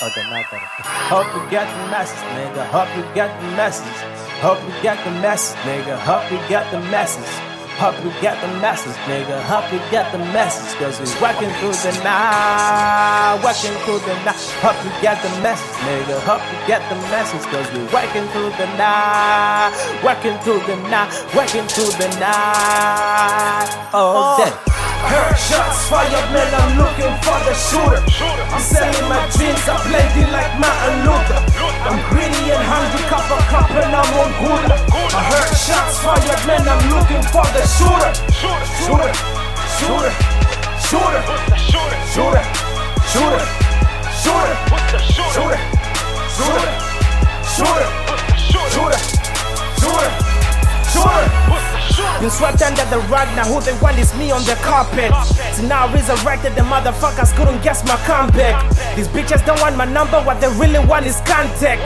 Okay, not that. Hope you get the message, nigga. Hope you get the message. Hope you get the message, nigga. Hope you get the message. Hope you get the message, nigga. Hope you get the message, cause we working through the night, working through the night. Hope you get the message, nigga. Hope you get the message, cause we working through the night, working through the night, working through the night all day. Heard shots fired, man, I'm looking for the shooter. I'm selling my dreams, I'm plenty like Martin Luther. I'm greedy and hungry, cup of cup, and I'm on good. I heard shots fired, man, I'm looking for the shooter. Shooter, shooter, shooter, shooter, shooter, shooter, shooter, Been swept under the rug, now who they want is me on the carpet. So now resurrected, the motherfuckers couldn't guess my comeback. These bitches don't want my number, what they really want is contact.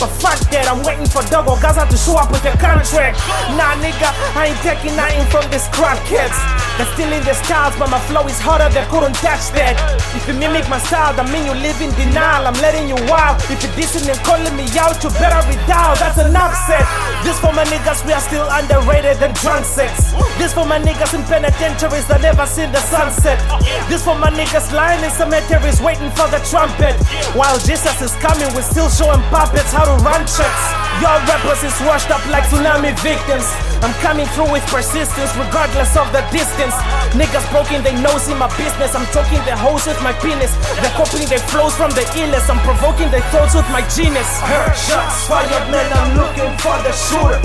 But fuck that, I'm waiting for Dogo Gaza to show up with a contract. Nah, nigga, I ain't taking nothing from these crackheads. They're stealing the styles, but my flow is harder, they couldn't touch that. If you mimic my style, that mean you live in denial, I'm letting you wild. If you're dissing and calling me out, you better redial, that's an upset. This for my niggas, we are still underrated than drunk sex. This for my niggas in penitentiaries that never seen the sunset. This for my niggas lying in cemeteries waiting for the trumpet. While Jesus is coming, we're still showing puppets how to run checks. Your rappers is washed up like tsunami victims. I'm coming through with persistence regardless of the distance. Niggas poking their nose in my business. I'm choking their hoes with my penis. They're copying their flows from the illness. I'm provoking their thoughts with my genius. Heard shots fired, man, I'm looking for the shooter.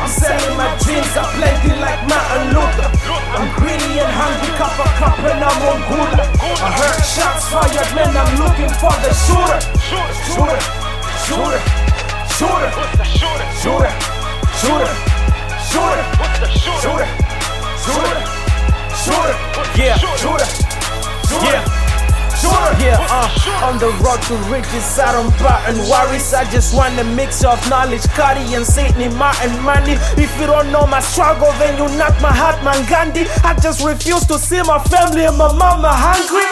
I'm selling my dreams, I'm plenty like Martin Luther. I'm greedy and hungry, cup of cup, and I'm on good. I heard shots fired, man, I'm looking for the shooter. Shooter, shooter, shooter, shooter, shooter, shooter, shooter, shooter, shooter, Yeah. shooter, Yeah. Yeah, uh, on the road to riches, I don't button worries. I just want a mix of knowledge, Cardi and Satan, Martin money. If you don't know my struggle, then you knock my heart, man Gandhi. I just refuse to see my family and my mama hungry.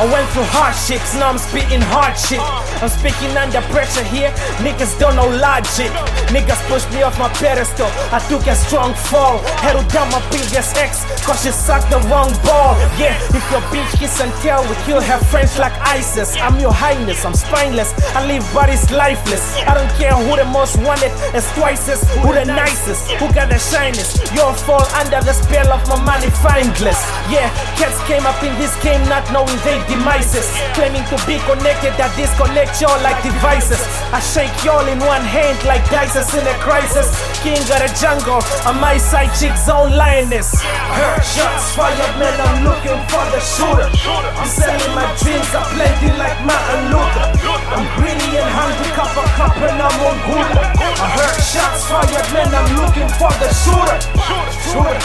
I went through hardships, now I'm spitting hard shit. I'm speaking under pressure here, niggas don't know logic. Niggas pushed me off my pedestal, I took a strong fall. Held down my biggest ex, cause she sucked the wrong ball. Yeah, if your bitch kiss and tell, we kill her friends like ISIS. I'm your highness, I'm spineless, I leave bodies lifeless. I don't care who the most wanted, as who the nicest, who got the shiniest. You'll fall under the spell of my money fineless. Yeah, cats came up in this game not knowing they demises. Claiming to be connected, I disconnect y'all like devices. I shake y'all in one hand like dices in a crisis. King of the jungle, I'm my side chick's own lioness. Heard shots fired, man, I'm looking for the shooter. I'm selling my dreams, I'm plenty like Martin Luther. I'm greedy and hungry, cup of cup, and I'm on good. I heard shots fired, man, I'm looking for the. Shooter, shooter,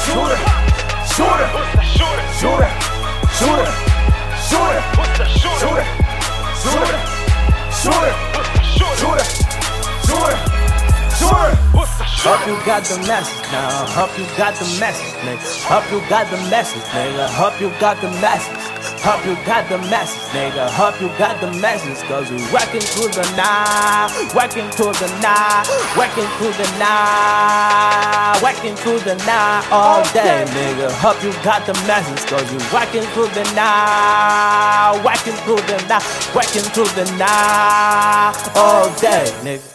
shooter, shooter, shooter, shooter, shooter, shooter, got the message now. Hope you got the message, nigga. Hope you got the message, nigga. Hope you got the message. Hope you got the message, nigga. Hope you got the message, cause we working through the night, working through the night, working through the night, working through the night all day, nigga. Hope you got the message, cause we working through the night, working through the night, working through the night all day, nigga.